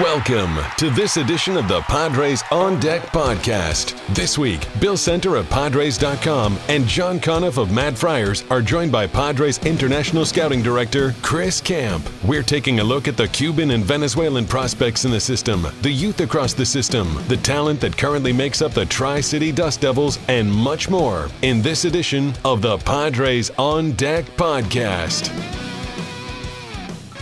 Welcome to this edition of the Padres On Deck podcast. This week, Bill Center of Padres.com and John Conniff of Mad Friars are joined by Padres International Scouting Director Chris Kemp. We're taking a look at the Cuban and Venezuelan prospects in the system, the youth across the system, the talent that currently makes up the Tri City Dust Devils, and much more in this edition of the Padres On Deck podcast.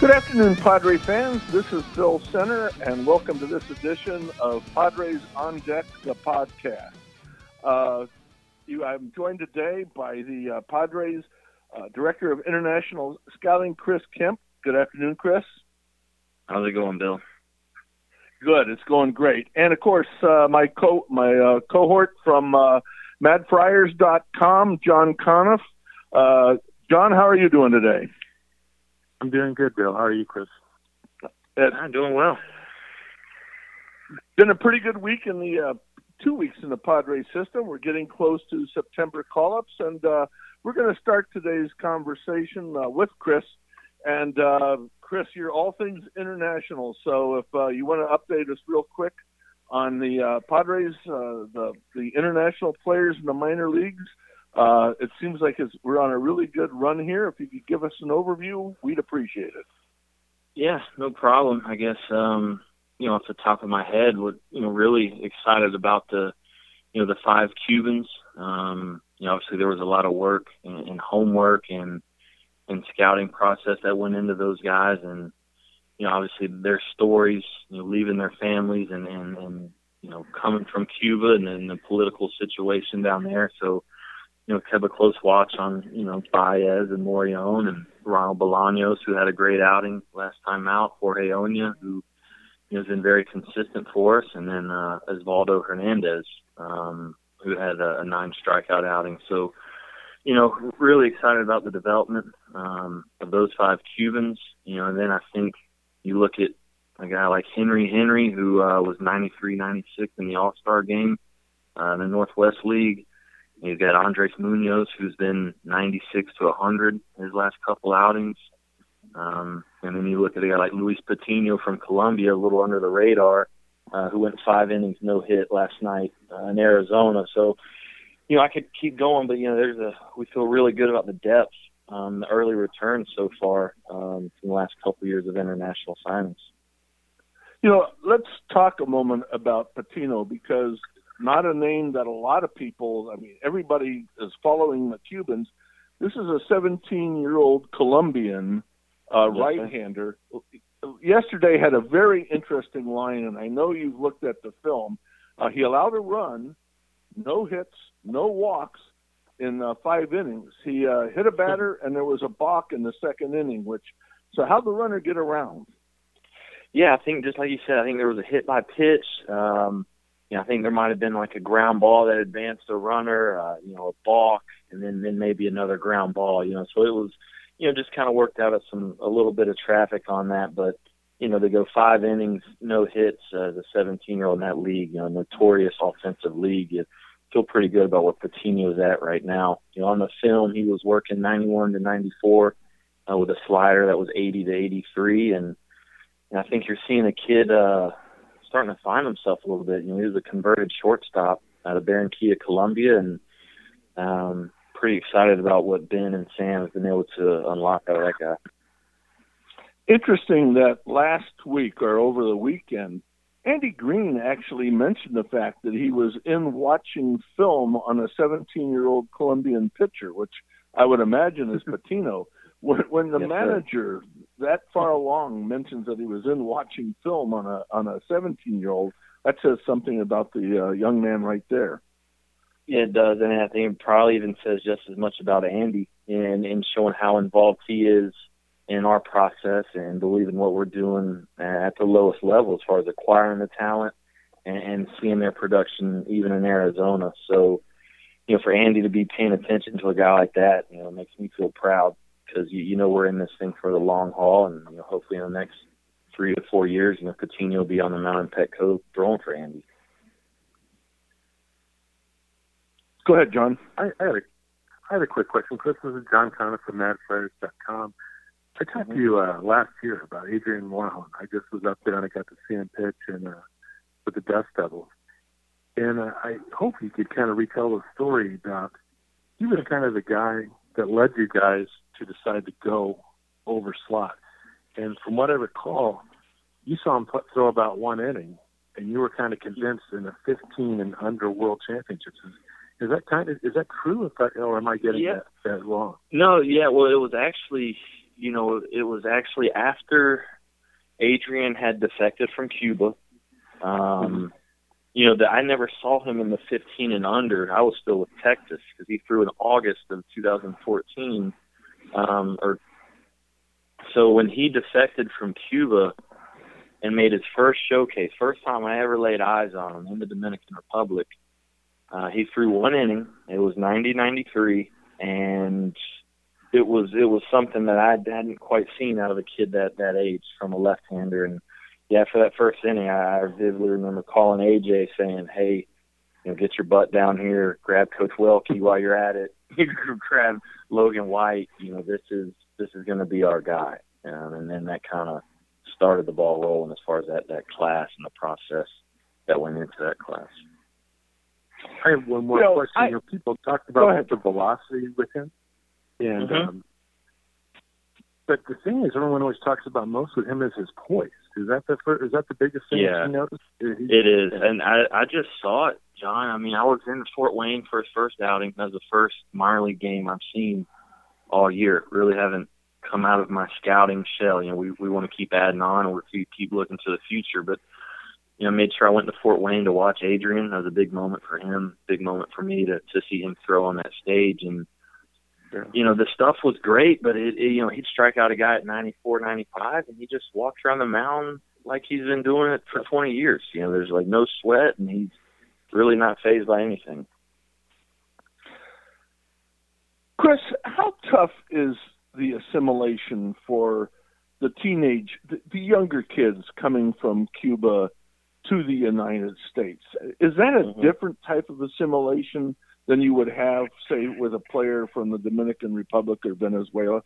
Good afternoon, Padre fans. This is Bill Center, and welcome to this edition of Padres on Deck, the podcast. Uh, you, I'm joined today by the uh, Padres uh, Director of International Scouting, Chris Kemp. Good afternoon, Chris. How's it going, Bill? Good. It's going great. And of course, uh, my co my uh, cohort from uh, MadFriars.com, John Conniff. Uh, John, how are you doing today? I'm doing good, Bill. How are you, Chris? I'm doing well. Been a pretty good week in the uh, two weeks in the Padres system. We're getting close to September call-ups, and uh, we're going to start today's conversation uh, with Chris. And uh, Chris, you're all things international, so if uh, you want to update us real quick on the uh, Padres, uh, the the international players in the minor leagues, uh, it seems like we're on a really good run here. If you could give us an overview, we'd appreciate it. Yeah, no problem. I guess um, you know off the top of my head, we're you know really excited about the you know the five Cubans. Um, you know, obviously there was a lot of work and, and homework and and scouting process that went into those guys, and you know obviously their stories, you know, leaving their families and and, and you know coming from Cuba and then the political situation down there. So you know, kept a close watch on, you know, Baez and Morejon and Ronald Bolaños, who had a great outing last time out, Jorge Oña, who you know, has been very consistent for us, and then uh, Osvaldo Hernandez, um, who had a, a nine strikeout outing. So, you know, really excited about the development um, of those five Cubans. You know, and then I think you look at a guy like Henry Henry, who uh, was 93, 96 in the All Star game uh, in the Northwest League. You've got Andres Munoz, who's been 96 to 100 his last couple outings. Um, and then you look at a guy like Luis Patino from Colombia, a little under the radar, uh, who went five innings, no hit last night uh, in Arizona. So, you know, I could keep going, but you know, there's a we feel really good about the depth, um, the early returns so far um, from the last couple years of international signings. You know, let's talk a moment about Patino because not a name that a lot of people, I mean, everybody is following the Cubans. This is a 17 year old Colombian uh, yes, right hander. Yesterday had a very interesting line, and I know you've looked at the film. Uh, he allowed a run, no hits, no walks in uh, five innings. He uh, hit a batter, and there was a balk in the second inning. Which, so how'd the runner get around? Yeah, I think just like you said, I think there was a hit by pitch. Um, you know, I think there might have been like a ground ball that advanced a runner, uh, you know, a balk, and then then maybe another ground ball. You know, so it was, you know, just kind of worked out of some a little bit of traffic on that, but you know, to go five innings, no hits as a 17 year old in that league, you know, notorious offensive league, you feel pretty good about what Patino's at right now. You know, on the film, he was working 91 to 94 uh, with a slider that was 80 to 83, and, and I think you're seeing a kid. uh starting to find himself a little bit. You know, he was a converted shortstop out of Barranquilla, Colombia, and um, pretty excited about what Ben and Sam have been able to unlock out of that guy. Interesting that last week or over the weekend, Andy Green actually mentioned the fact that he was in watching film on a 17 year old Colombian pitcher, which I would imagine is Patino. When, when the yes, manager sir. that far along mentions that he was in watching film on a on a 17 year old, that says something about the uh, young man right there. Yeah, it does, and I think it probably even says just as much about Andy and in showing how involved he is in our process and believing what we're doing at the lowest level as far as acquiring the talent and, and seeing their production even in Arizona. So, you know, for Andy to be paying attention to a guy like that, you know, makes me feel proud because you, you know we're in this thing for the long haul, and you know, hopefully in the next three to four years, you know, Coutinho will be on the mountain Petco throwing for Andy. Go ahead, John. I, I, had, a, I had a quick question. Chris, this is John Conniff from MadFriars.com. I talked to you uh, last year about Adrian Morejon. I just was up there and I got to see him pitch and uh, with the Dust Devils. And uh, I hope you could kind of retell the story about he was kind of the guy that led you guys to decide to go over slot. And from what I recall, you saw him throw about one inning, and you were kind of convinced in the 15 and under World Championships. Is, that kind of is that true, if I, or am I getting yeah. that, that wrong? No, yeah. Well, it was actually, you know, it was actually after Adrian had defected from Cuba. Um, mm-hmm you know, that I never saw him in the 15 and under. I was still with Texas because he threw in August of 2014. Um, or so when he defected from Cuba and made his first showcase, first time I ever laid eyes on him in the Dominican Republic, uh, he threw one inning. It was 90-93, and it was it was something that I hadn't quite seen out of a kid that that age from a left-hander and yeah, for that first inning, I, I vividly remember calling AJ saying, "Hey, you know, get your butt down here, grab Coach Welke while you're at it. Grab Logan White. You know, this is this is going to be our guy." Um, and then that kind of started the ball rolling as far as that that class and the process that went into that class. I have one more you know, question. I, you know, people talked about the velocity with him, and mm-hmm. um, but the thing is, everyone always talks about most with him is his poise. Is that the first, is that the biggest thing yeah, you noticed? It is, and I I just saw it, John. I mean, I was in Fort Wayne for his first outing. That was the first minor league game I've seen all year. Really haven't come out of my scouting shell. You know, we we want to keep adding on, and we keep looking to the future. But you know, made sure I went to Fort Wayne to watch Adrian. That was a big moment for him, big moment for me to to see him throw on that stage and you know, the stuff was great, but it, it, you know, he'd strike out a guy at 94, 95, and he just walks around the mound like he's been doing it for 20 years. You know, there's like no sweat, and he's really not phased by anything. Chris, how tough is the assimilation for the teenage, the, the younger kids coming from Cuba to the United States? Is that a mm-hmm. different type of assimilation? Than you would have, say, with a player from the Dominican Republic or Venezuela?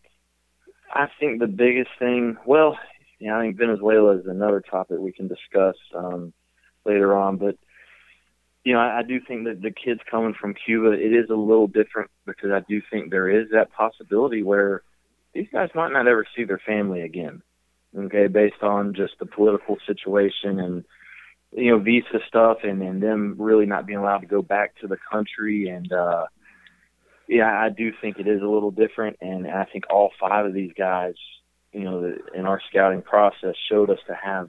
I think the biggest thing, well, yeah, I think Venezuela is another topic we can discuss um, later on, but you know, I, I do think that the kids coming from Cuba, it is a little different because I do think there is that possibility where these guys might not ever see their family again. Okay, based on just the political situation and you know visa stuff and and them really not being allowed to go back to the country. And uh yeah I do think it is a little different. And I think all five of these guys you know in our scouting process showed us to have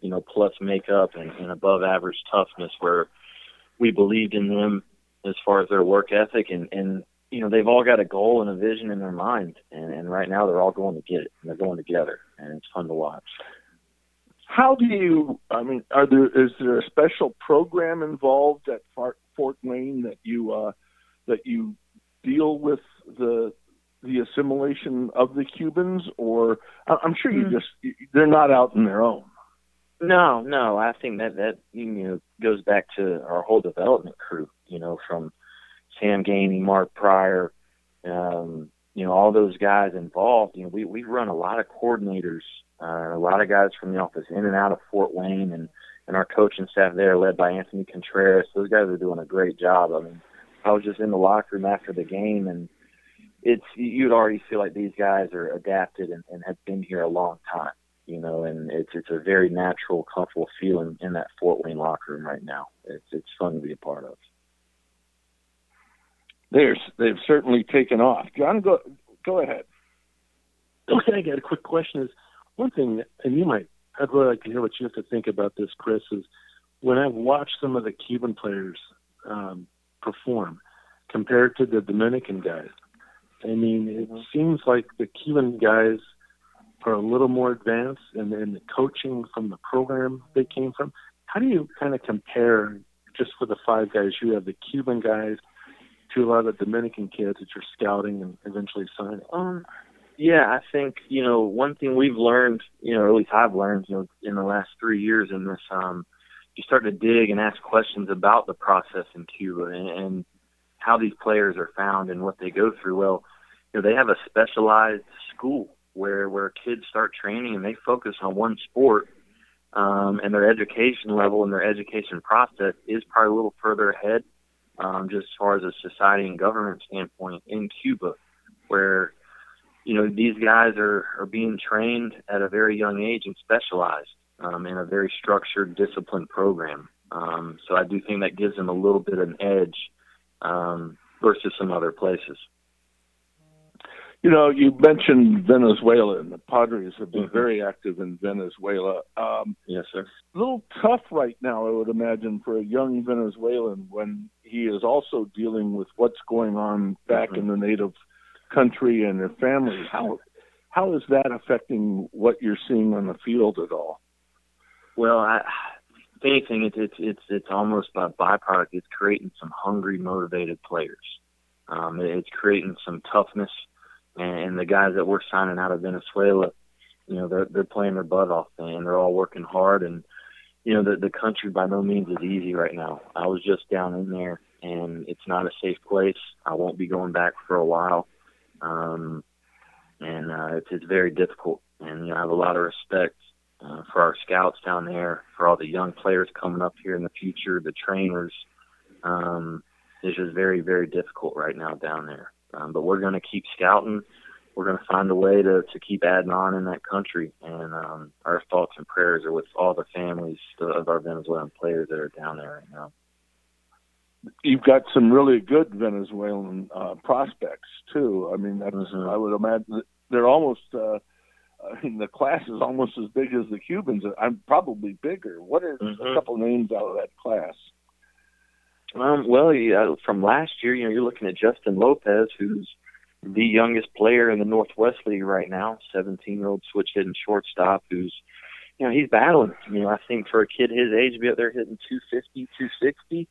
you know plus makeup and, and above average toughness where we believed in them as far as their work ethic. And and you know they've all got a goal and a vision in their mind. And and right now they're all going to get it. And they're going together. And it's fun to watch how do you? I mean, are there is there a special program involved at Fort Wayne that you uh, that you deal with the the assimilation of the Cubans, or I'm sure you mm-hmm. just they're not out on their own. No, no, I think that that you know goes back to our whole development crew. You know, from Sam Geaney, Mark Prior, um, you know, all those guys involved. You know, we we run a lot of coordinators uh, a lot of guys from the office in and out of Fort Wayne, and and our coaching staff there, led by Anthony Contreras. Those guys are doing a great job. I mean, I was just in the locker room after the game, and it's you'd already feel like these guys are adapted and, and have been here a long time. You know, and it's it's a very natural, comfortable feeling in that Fort Wayne locker room right now. It's it's fun to be a part of. There's they've certainly taken off. John, go go ahead. Okay, I got a quick question. Is one thing, and you might, I'd really like to hear what you have to think about this, Chris, is when I've watched some of the Cuban players um, perform compared to the Dominican guys, I mean, it mm-hmm. seems like the Cuban guys are a little more advanced and in the coaching from the program they came from. How do you kind of compare, just for the five guys you have, the Cuban guys to a lot of the Dominican kids that you're scouting and eventually signing? Um, yeah, I think you know one thing we've learned, you know, or at least I've learned, you know, in the last three years in this, um, you start to dig and ask questions about the process in Cuba and, and how these players are found and what they go through. Well, you know, they have a specialized school where where kids start training and they focus on one sport, um, and their education level and their education process is probably a little further ahead, um, just as far as a society and government standpoint in Cuba, where you know these guys are are being trained at a very young age and specialized um, in a very structured, disciplined program. Um, so I do think that gives them a little bit of an edge um, versus some other places. You know, you mentioned Venezuela, and the Padres have been mm-hmm. very active in Venezuela. Um, yes, sir. A little tough right now, I would imagine, for a young Venezuelan when he is also dealing with what's going on back mm-hmm. in the native country and their family. How how is that affecting what you're seeing on the field at all? Well, I, if anything, it's it's it's it's almost a byproduct. It's creating some hungry, motivated players. Um, it's creating some toughness and the guys that we're signing out of Venezuela, you know, they're they're playing their butt off and they're all working hard and you know, the the country by no means is easy right now. I was just down in there and it's not a safe place. I won't be going back for a while. Um and uh it's it's very difficult and you know, I have a lot of respect uh, for our scouts down there, for all the young players coming up here in the future, the trainers. Um, it's just very, very difficult right now down there. Um, but we're going to keep scouting. We're going to find a way to, to keep adding on in that country. And um, our thoughts and prayers are with all the families of our Venezuelan players that are down there right now. You've got some really good Venezuelan uh, prospects too. I mean, that's mm-hmm. I would imagine they're almost. Uh, I mean, the class is almost as big as the Cubans. I'm probably bigger. What are mm-hmm. a couple names out of that class? Um, well, yeah, from last year, you know, you're looking at Justin Lopez, who's the youngest player in the Northwest League right now, 17 year old switch hitting shortstop, who's, you know, he's battling. You know, I think for a kid his age to be out there hitting 250, 260,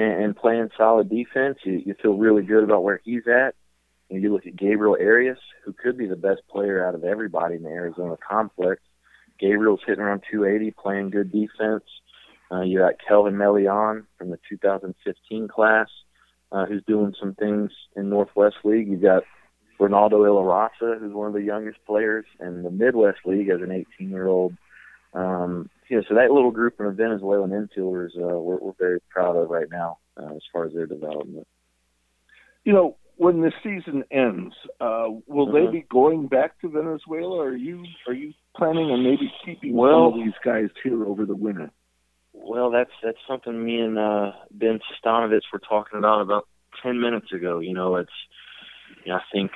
and, and playing solid defense, you, you feel really good about where he's at. And you look at Gabriel Arias, who could be the best player out of everybody in the Arizona complex. Gabriel's hitting around 280, playing good defense. Uh, you got Kelvin Melean from the 2015 class, uh, who's doing some things in Northwest League. You got Reinaldo Ilarraza, who's one of the youngest players in the Midwest League as an 18-year-old. Um, you know, so that little group of Venezuelan infielders, uh, we're, we're very proud of right now uh, as far as their development. You know, when the season ends, uh, will uh-huh. they be going back to Venezuela? Or are you are you planning on maybe keeping well, some of these guys here over the winter? Well, that's that's something me and uh, Ben Stanovich were talking about about ten minutes ago. You know, it's you know, I think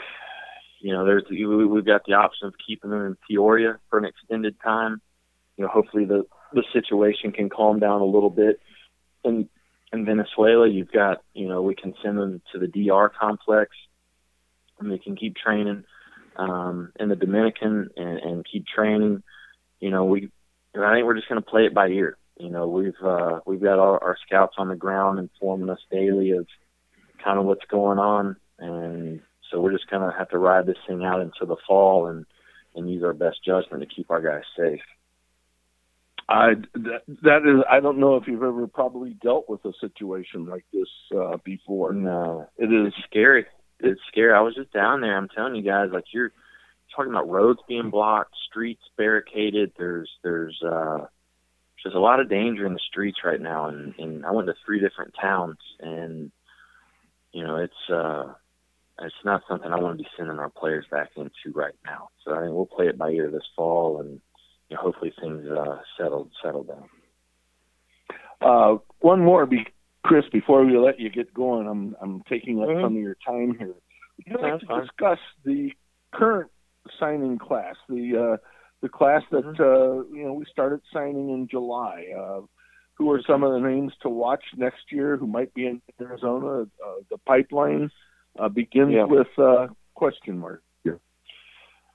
you know there's we've got the option of keeping them in Peoria for an extended time. You know, hopefully the the situation can calm down a little bit. In in Venezuela, you've got you know we can send them to the DR complex, and they can keep training um, in the Dominican and, and keep training. You know, we I think we're just going to play it by ear you know we've uh, we've got our, our scouts on the ground informing us daily of kind of what's going on, and so we're just gonna have to ride this thing out into the fall and and use our best judgment to keep our guys safe. I that, that is I don't know if you've ever probably dealt with a situation like this uh, before. No, it is it's scary. It's scary. I was just down there. I'm telling you guys, like you're talking about roads being blocked, streets barricaded. There's there's uh there's a lot of danger in the streets right now, and, and I went to three different towns, and you know it's uh, it's not something I want to be sending our players back into right now. So I mean, we'll play it by ear this fall, and you know, hopefully things uh, settle settle down. Uh, one more, be, Chris, before we let you get going, I'm I'm taking up mm-hmm. some of your time here. Would you like to fine. discuss the current signing class, the uh, the class that mm-hmm. uh, you know we started signing in July. Uh, who are some of the names to watch next year who might be in Arizona? Uh, the pipeline uh, begins yeah. with uh, question mark.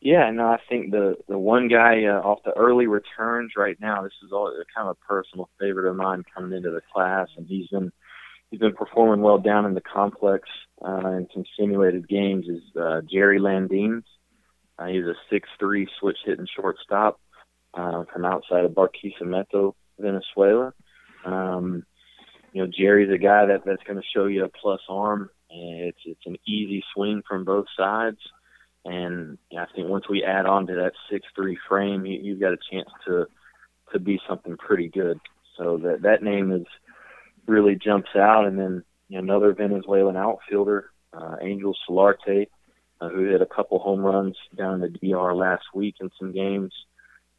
Yeah. No, I think the the one guy uh, off the early returns right now. This is all kind of a personal favorite of mine coming into the class, and he's been he's been performing well down in the complex uh, in some simulated games. Is uh, Jerry Landines. Uh, he's a six-three switch hitting shortstop uh, from outside of Barquisimeto, Venezuela. Um, you know, Jerry's a guy that that's going to show you a plus arm, and it's it's an easy swing from both sides, And I think once we add on to that six three frame, you, you've got a chance to to be something pretty good. So that that name is really jumps out. And then you know, another Venezuelan outfielder, uh, Angel Solarte, uh, who hit a couple home runs down in the DR last week in some games.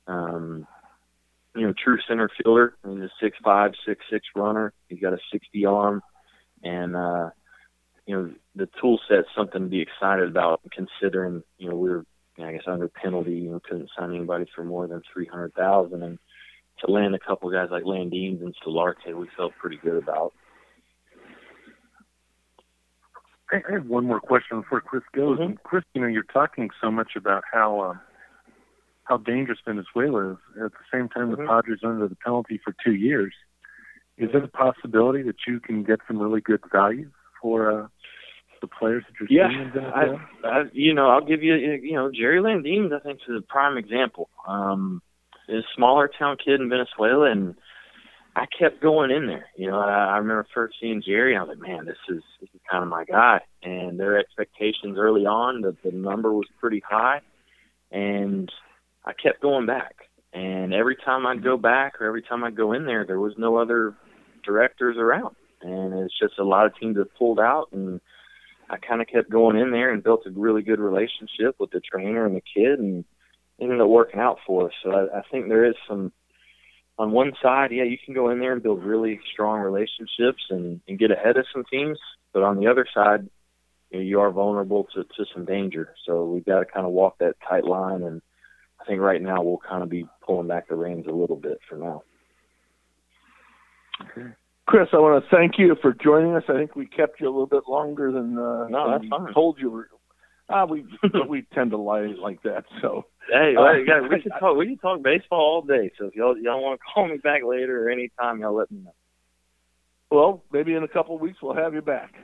Um, you know, true center fielder. He's a six five, six six runner. He's got a sixty arm, and uh, you know the tool set's something to be excited about. Considering you know we are I guess under penalty, you know, couldn't sign anybody for more than three hundred thousand, and to land a couple guys like Landines and Solarte, we felt pretty good about. I have one more question before Chris goes. Mm-hmm. And Chris, you know, you're talking so much about how um, how dangerous Venezuela is. At the same time, mm-hmm. the Padres are under the penalty for two years. Is it a possibility that you can get some really good value for uh, the players that you're yeah, seeing in Venezuela? I, I, you know, I'll give you, you know, Jerry Landines, I think, is a prime example. Um, is a smaller town kid in Venezuela, and I kept going in there. You know, I, I remember first seeing Jerry, and I was like, man, this is this is kind of my guy. And their expectations early on, the, the number was pretty high, and I kept going back. And every time I'd go back, or every time I'd go in there, there was no other directors around, and it's just a lot of teams have pulled out, and I kind of kept going in there and built a really good relationship with the trainer and the kid, and ended up working out for us. So I, I think there is some on one side, yeah, you can go in there and build really strong relationships and, and get ahead of some teams. But on the other side, you, know, you are vulnerable to, to some danger. So we've got to kind of walk that tight line. And I think right now we'll kind of be pulling back the reins a little bit for now. Okay. Chris, I want to thank you for joining us. I think we kept you a little bit longer than, uh, no, than that's fine. told you. Ah, we we tend to lie like that. So hey, uh, guys, we can talk. We can talk baseball all day. So if y'all y'all want to call me back later or anytime, y'all let me know. Well, maybe in a couple of weeks we'll have you back.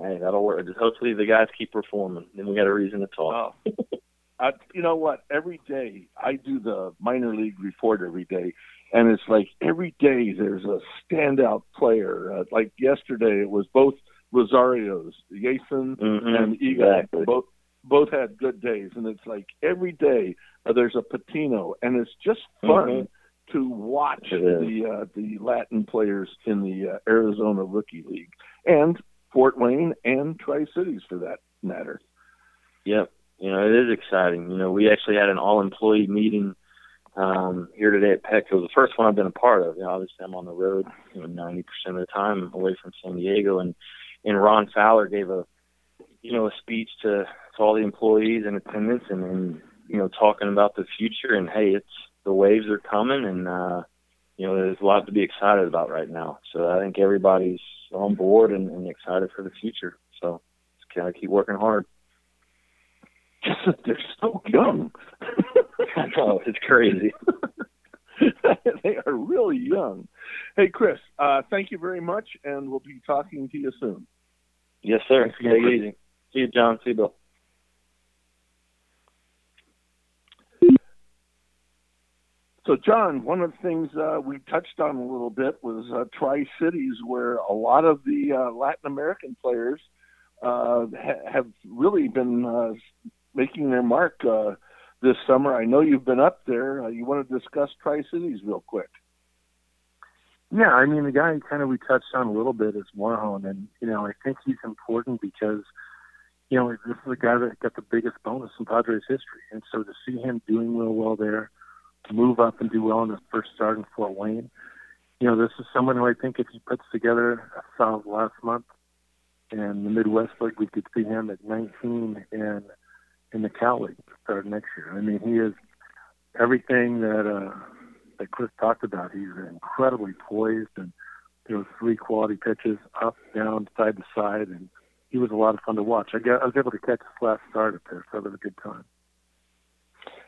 Hey, that'll work. Just hopefully the guys keep performing. Then we got a reason to talk. Oh. I, you know what? Every day I do the minor league report every day, and it's like every day there's a standout player. Uh, like yesterday, it was both Rosario's, Jeisson mm-hmm. and Eagle. Exactly. Both both had good days, and it's like every day uh, there's a Patino, and it's just fun mm-hmm. to watch the uh, the Latin players in the uh, Arizona Rookie League and Fort Wayne and Tri Cities for that matter. Yep, you know it is exciting. You know, we actually had an all-employee meeting um, here today at Petco. The first one I've been a part of. You know, obviously I'm on the road, you know, 90% of the time away from San Diego, and and Ron Fowler gave a you know a speech to to all the employees in attendance and, and you know talking about the future. And hey it's the waves are coming. And uh you know there's a lot to be excited about right now. So i think everybody's on board and, and excited for the future. So just gotta keep working hard just that they're so young. I know it's crazy. They are really young. Hey chris uh thank you very much and we'll be talking to you soon. Yes sir. Thanks take it easy. See you john. See you bill. So, John, one of the things uh, we touched on a little bit was uh, Tri Cities, where a lot of the uh, Latin American players uh, ha- have really been uh, making their mark uh, this summer. I know you've been up there. you want to discuss Tri Cities real quick? Yeah, I mean the guy kind of we touched on a little bit is Morejon, and you know I think he's important because you know this is a guy that got the biggest bonus in Padres history, and so to see him doing real well there move up and do well in his first start in Fort Wayne. You know, this is someone who I think if he puts together a solid last month in the Midwest League, we could see him at 19 in in the Cal League start next year. I mean, he is everything that uh, that Chris talked about. He's incredibly poised, and there was three quality pitches up, down, side to side, and he was a lot of fun to watch. I, got, I was able to catch his last start up there, so it was a good time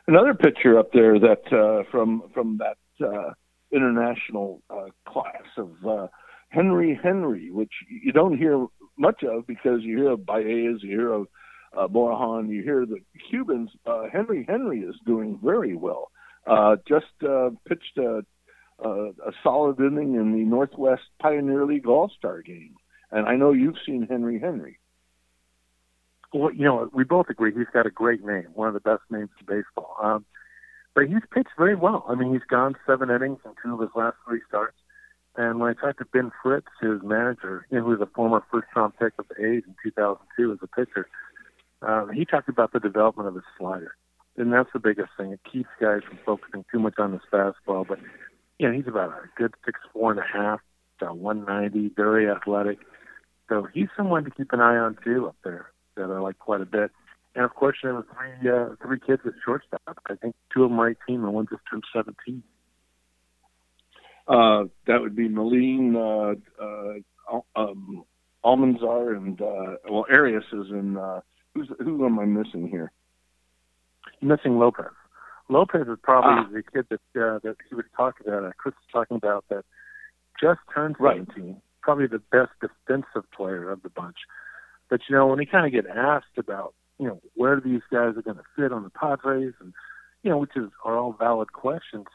another picture up there that uh, from from that uh, international uh, class of uh, Henry Henry, which you don't hear much of because you hear of Baez, you hear of uh, you hear the Cubans. Uh, Henry Henry is doing very well. Uh, just uh, pitched a, a, a solid inning in the Northwest Pioneer League All Star game, and I know you've seen Henry Henry. Well, you know, we both agree he's got a great name, one of the best names in baseball. Um, but he's pitched very well. I mean, he's gone seven innings in two of his last three starts. And when I talked to Ben Fritz, his manager, who was a former first-round pick of the A's in 2002 as a pitcher, um, he talked about the development of his slider, and that's the biggest thing. It keeps guys from focusing too much on his fastball. But you know, he's about a good six four and a half, about 190, very athletic. So he's someone to keep an eye on too up there that I like quite a bit. And of course, there were three uh, three kids at shortstop. I think two of them are 18 and one just turned 17. Uh, that would be Malin, uh, uh, um, Almanzar, and uh, well, Arias is in. Uh, who's who am I missing here? Missing Lopez. Lopez is probably ah. the kid that uh, that he was talking about. Uh, Chris was talking about that just turned 17. Right. Probably the best defensive player of the bunch. But you know, when he kind of get asked about you know where these guys are going to fit on the Padres, and you know, which is are all valid questions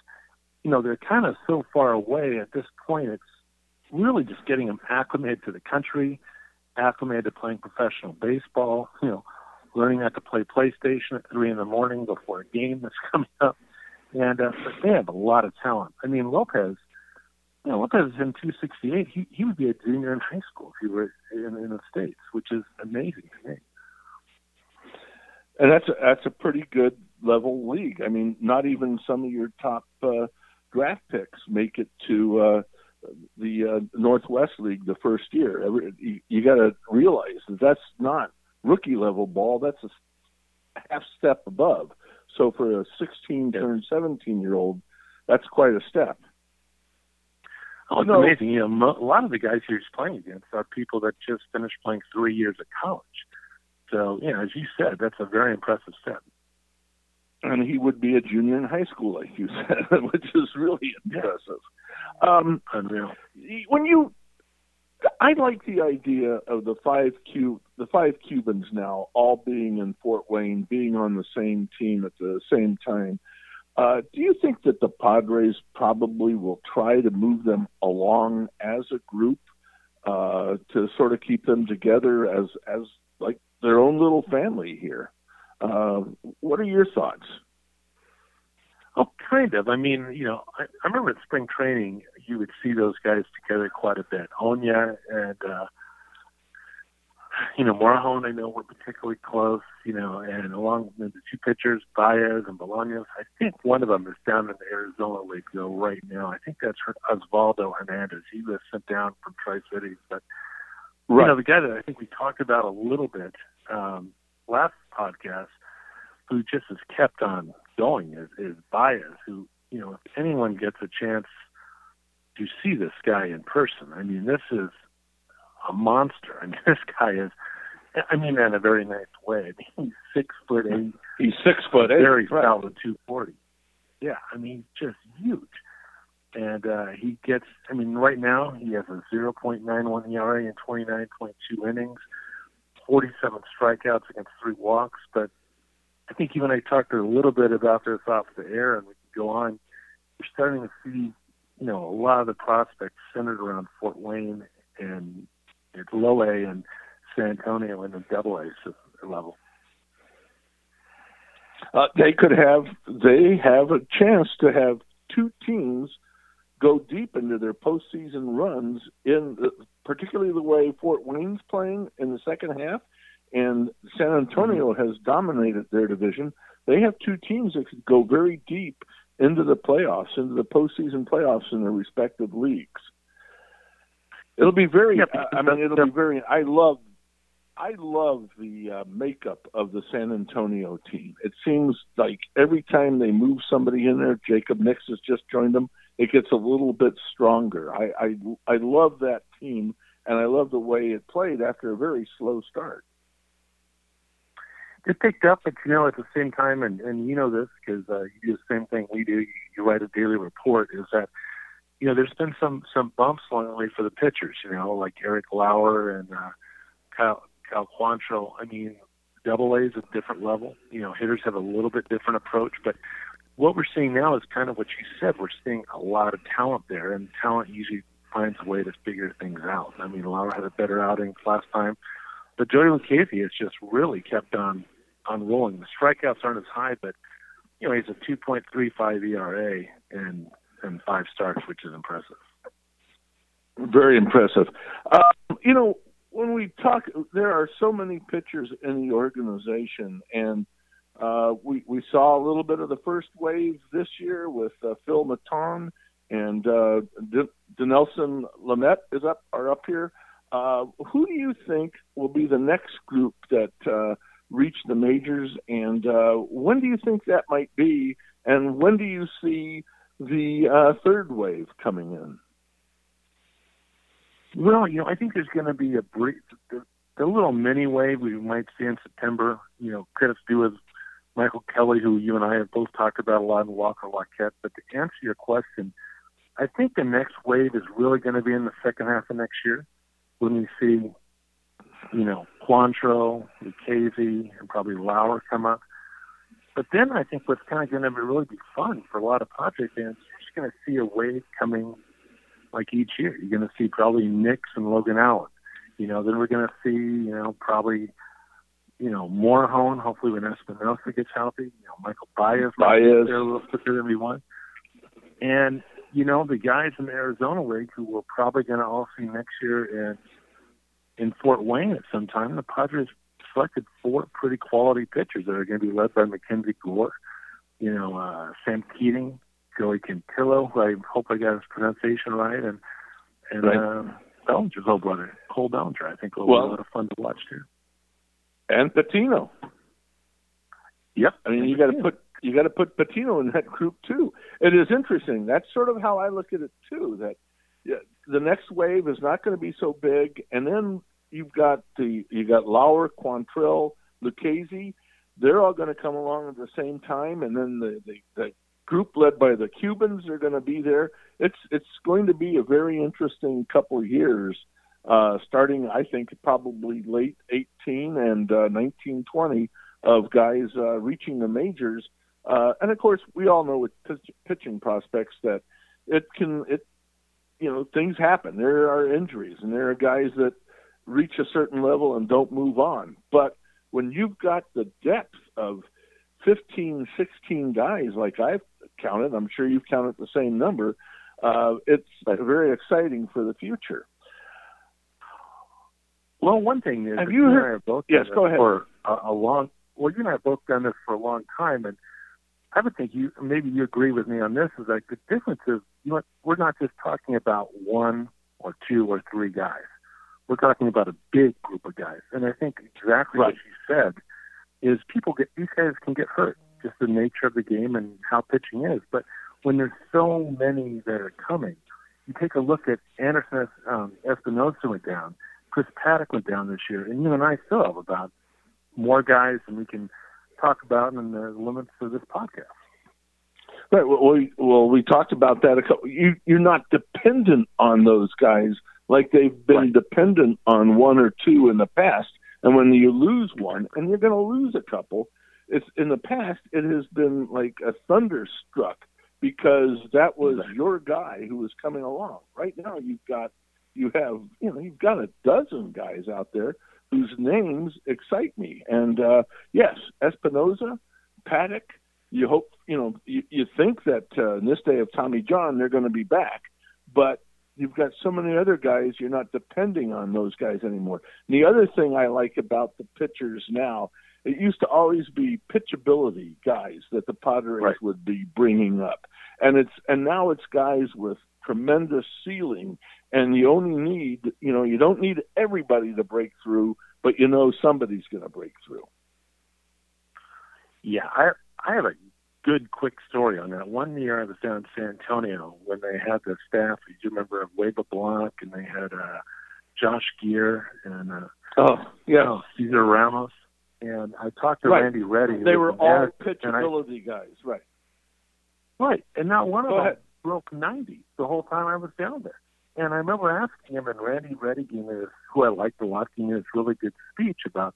you know, they're kind of so far away at this point. It's really just getting them acclimated to the country, acclimated to playing professional baseball. You know, learning how to play PlayStation at three in the morning before a game that's coming up. And uh, but they have a lot of talent. I mean, Lopez. You know, Lopez is in 268. He he would be a junior in high school if he were in, in the states, which is amazing to me. And that's a, that's a pretty good level league. I mean, not even some of your top uh, draft picks make it to uh, the uh, Northwest League the first year. You, you got to realize that that's not rookie level ball. That's a half step above. So for a 16 turn 17 year old, that's quite a step. Oh, it's no. amazing. You know, a lot of the guys he's playing against are people that just finished playing three years at college. So, you know, as you said, that's a very impressive step and he would be a junior in high school, like you said, which is really impressive. Um, Unreal. When you, I like the idea of the five Q, the five Cubans now all being in Fort Wayne, being on the same team at the same time. Uh, do you think that the Padres probably will try to move them along as a group uh, to sort of keep them together as as like their own little family here? Uh, what are your thoughts? Oh, kind of. I mean, you know, I, I remember at spring training, you would see those guys together quite a bit. Oña and, uh, you know, Morejon, I know were particularly close, you know, and along with the two pitchers, Baez and Bolaños, I think one of them is down in the Arizona League, though, right now. I think that's Osvaldo Hernandez. He was sent down from Tri Cities. But, right. you know, the guy that I think we talked about a little bit um, last podcast, who just has kept on going is, is Baez, who, you know, if anyone gets a chance to see this guy in person, I mean, this is a monster. I mean, this guy is, I mean, in a very nice way. I mean, he's six foot eight. He's six foot eight. Very right. solid 240. Yeah, I mean, he's just huge. And uh, he gets, I mean, right now he has a 0.91 ERA in 29.2 innings. 47 strikeouts against three walks. But I think you and I talked a little bit about this off the air, and we can go on. We're starting to see, you know, a lot of the prospects centered around Fort Wayne and it's low A and San Antonio in the double A level. Uh, they could have they have a chance to have two teams go deep into their postseason runs in the, particularly the way Fort Wayne's playing in the second half, and San Antonio mm-hmm. has dominated their division. They have two teams that could go very deep into the playoffs, into the postseason playoffs in their respective leagues. It'll be very. I mean, it'll be very. I love. I love the uh, makeup of the San Antonio team. It seems like every time they move somebody in there, Jacob Nix has just joined them it gets a little bit stronger. I, I I love that team, and I love the way it played after a very slow start. It picked up, but you know, at the same time, and and you know this because uh, you do the same thing we do. You write a daily report. Is that you know, there's been some some bumps along the way for the pitchers. You know, like Eric Lauer and uh, Cal Cal Quantrill. I mean, Double A is a different level. You know, hitters have a little bit different approach, but what we're seeing now is kind of what you said. We're seeing a lot of talent there, and talent usually finds a way to figure things out. I mean, Lauer had a better outing last time. But Joey Lucchesi has just really kept on on rolling. The strikeouts aren't as high, but you know he's a 2.35 ERA and and five starts, which is impressive. Very impressive. Um, you know, when we talk, there are so many pitchers in the organization, and uh, we we saw a little bit of the first wave this year with uh, Phil Maton and uh, Dinelson Lamet is up are up here. Uh, who do you think will be the next group that uh, reach the majors, and uh, when do you think that might be? And when do you see the uh, third wave coming in? Well, you know, I think there's going to be a brief, the, the little mini wave we might see in September. You know, could credits due with Michael Kelly, who you and I have both talked about a lot, and Walker Lockett. But to answer your question, I think the next wave is really going to be in the second half of next year when we see, you know, Quantrill, Lucchesi, and probably Lauer come up. But then I think what's kind of going to be really be fun for a lot of Padre fans, you're just going to see a wave coming like each year. You're going to see probably Nix and Logan Allen. You know, then we're going to see, you know, probably, you know, Morejon. Hopefully, when Espinoza gets healthy, you know, Michel Baez, Baez. there a little quicker than we want. And you know, the guys in the Arizona League who we're probably going to all see next year in in Fort Wayne at some time, the Padres selected four pretty quality pitchers that are going to be led by Mackenzie Gore, you know, uh, Sam Keating, Joey Cantillo, who I hope I got his pronunciation right, and and right. uh, Bellinger's old brother, Cole Bellinger. I think will well, be a lot of fun to watch too. And Patino. Yep. I mean, you got to put you got to put Patino in that group too. It is interesting. That's sort of how I look at it too. That yeah, the next wave is not going to be so big, and then you've got the you got Lauer, Quantrill, Lucchesi. They're all going to come along at the same time, and then the the, the group led by the Cubans are going to be there. It's it's going to be a very interesting couple of years, uh, starting I think probably late 18 and uh, 19, 20 of guys uh, reaching the majors. Uh, and of course, we all know with pitch, pitching prospects that it can it you know things happen. There are injuries, and there are guys that reach a certain level and don't move on. But when you've got the depth of 15, 16 guys like I've counted, I'm sure you've counted the same number. Uh, it's very exciting for the future. Well, one thing is, have you heard? Both yes, go ahead. For a, a long, well, you and I have both done this for a long time, and I would think you maybe you agree with me on this. Is like the difference is you know we're not just talking about one or two or three guys. We're talking about a big group of guys, and I think exactly right. what you said is people get these guys can get hurt just the nature of the game and how pitching is. But when there's so many that are coming, you take a look at Anderson um, Espinoza went down, Chris Paddack went down this year, and you and I still have about more guys than we can talk about in the limits of this podcast. Right. Well, we, well, we talked about that a couple. You, you're not dependent on those guys like they've been right. dependent on one or two in the past. And when you lose one, and you're going to lose a couple, it's in the past it has been like a thunderstruck because that was your guy who was coming along. Right now you've got you have you know you've got a dozen guys out there whose names excite me. And uh yes, Espinoza, Paddack. you hope you know you, you think that uh, in this day of Tommy John they're going to be back, but you've got so many other guys you're not depending on those guys anymore. And the other thing I like about the pitchers now it used to always be pitchability guys that the Padres right. would be bringing up, and it's and now it's guys with tremendous ceiling, and you only need you know you don't need everybody to break through, but you know somebody's going to break through. Yeah, I I have a good quick story on that. One year I was down in San Antonio when they had the staff. You remember of Wade LeBlanc and they had uh, Josh Geer and uh, oh yeah, oh, Cesar Ramos and I talked to right. Randy Ready. They were all pitchability I, guys, right? Right, and not one Go of them ahead. broke ninety the whole time I was down there. And I remember asking him, and Randy this, who I liked a lot, gave this really good speech about,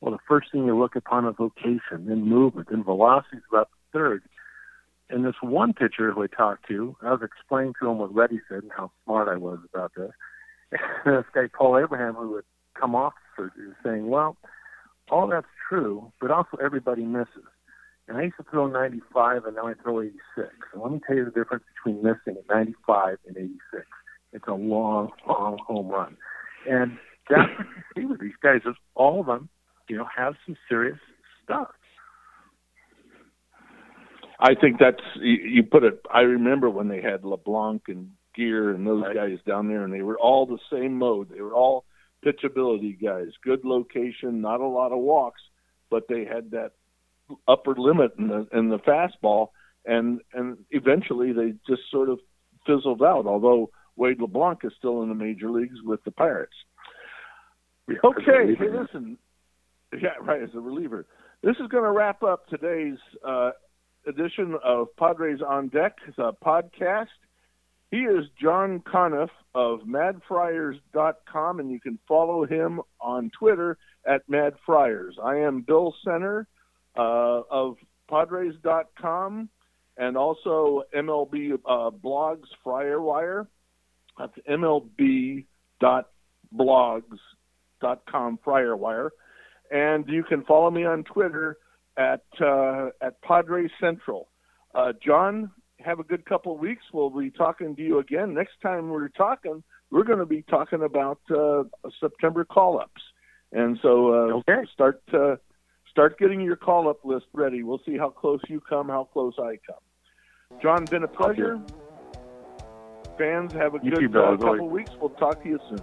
well, the first thing you look upon is location, then movement, then velocity is about third. And this one pitcher who I talked to, I was explaining to him what Ready said and how smart I was about this. And this guy, Paul Abraham, who had come off are, are saying, well, all that's true, but also everybody misses. And I used to throw 95, and now I throw 86. And let me tell you the difference between missing at 95 and 86. It's a long, long home run. And that's what you see with these guys is all of them, you know, have some serious stuff. I think that's you, you put it. I remember when they had LeBlanc and Geer and those Right. guys down there, and they were all the same mode. They were all pitchability guys, good location, not a lot of walks, but they had that upper limit in the in the fastball, and and eventually they just sort of fizzled out. Although Wade LeBlanc is still in the major leagues with the Pirates. Okay, hey, listen. Yeah, right, as a reliever. This is going to wrap up today's uh, edition of Padres on Deck, it's a podcast. He is John Conniff of madfriars.com, and you can follow him on Twitter at madfriars. I am Bill Center uh, of Padres.com and also MLB uh, blogs Friarwire. That's MLB.blogs.com Friarwire. And you can follow me on Twitter at uh, at Padres Central. Uh, John, have a good couple of weeks. We'll be talking to you again. Next time we're talking, we're going to be talking about uh, September call ups. And so uh, Okay. start uh, start getting your call up list ready. We'll see how close you come, how close I come. John, been a pleasure. Fans, have a You good too, uh, couple of weeks. We'll talk to you soon.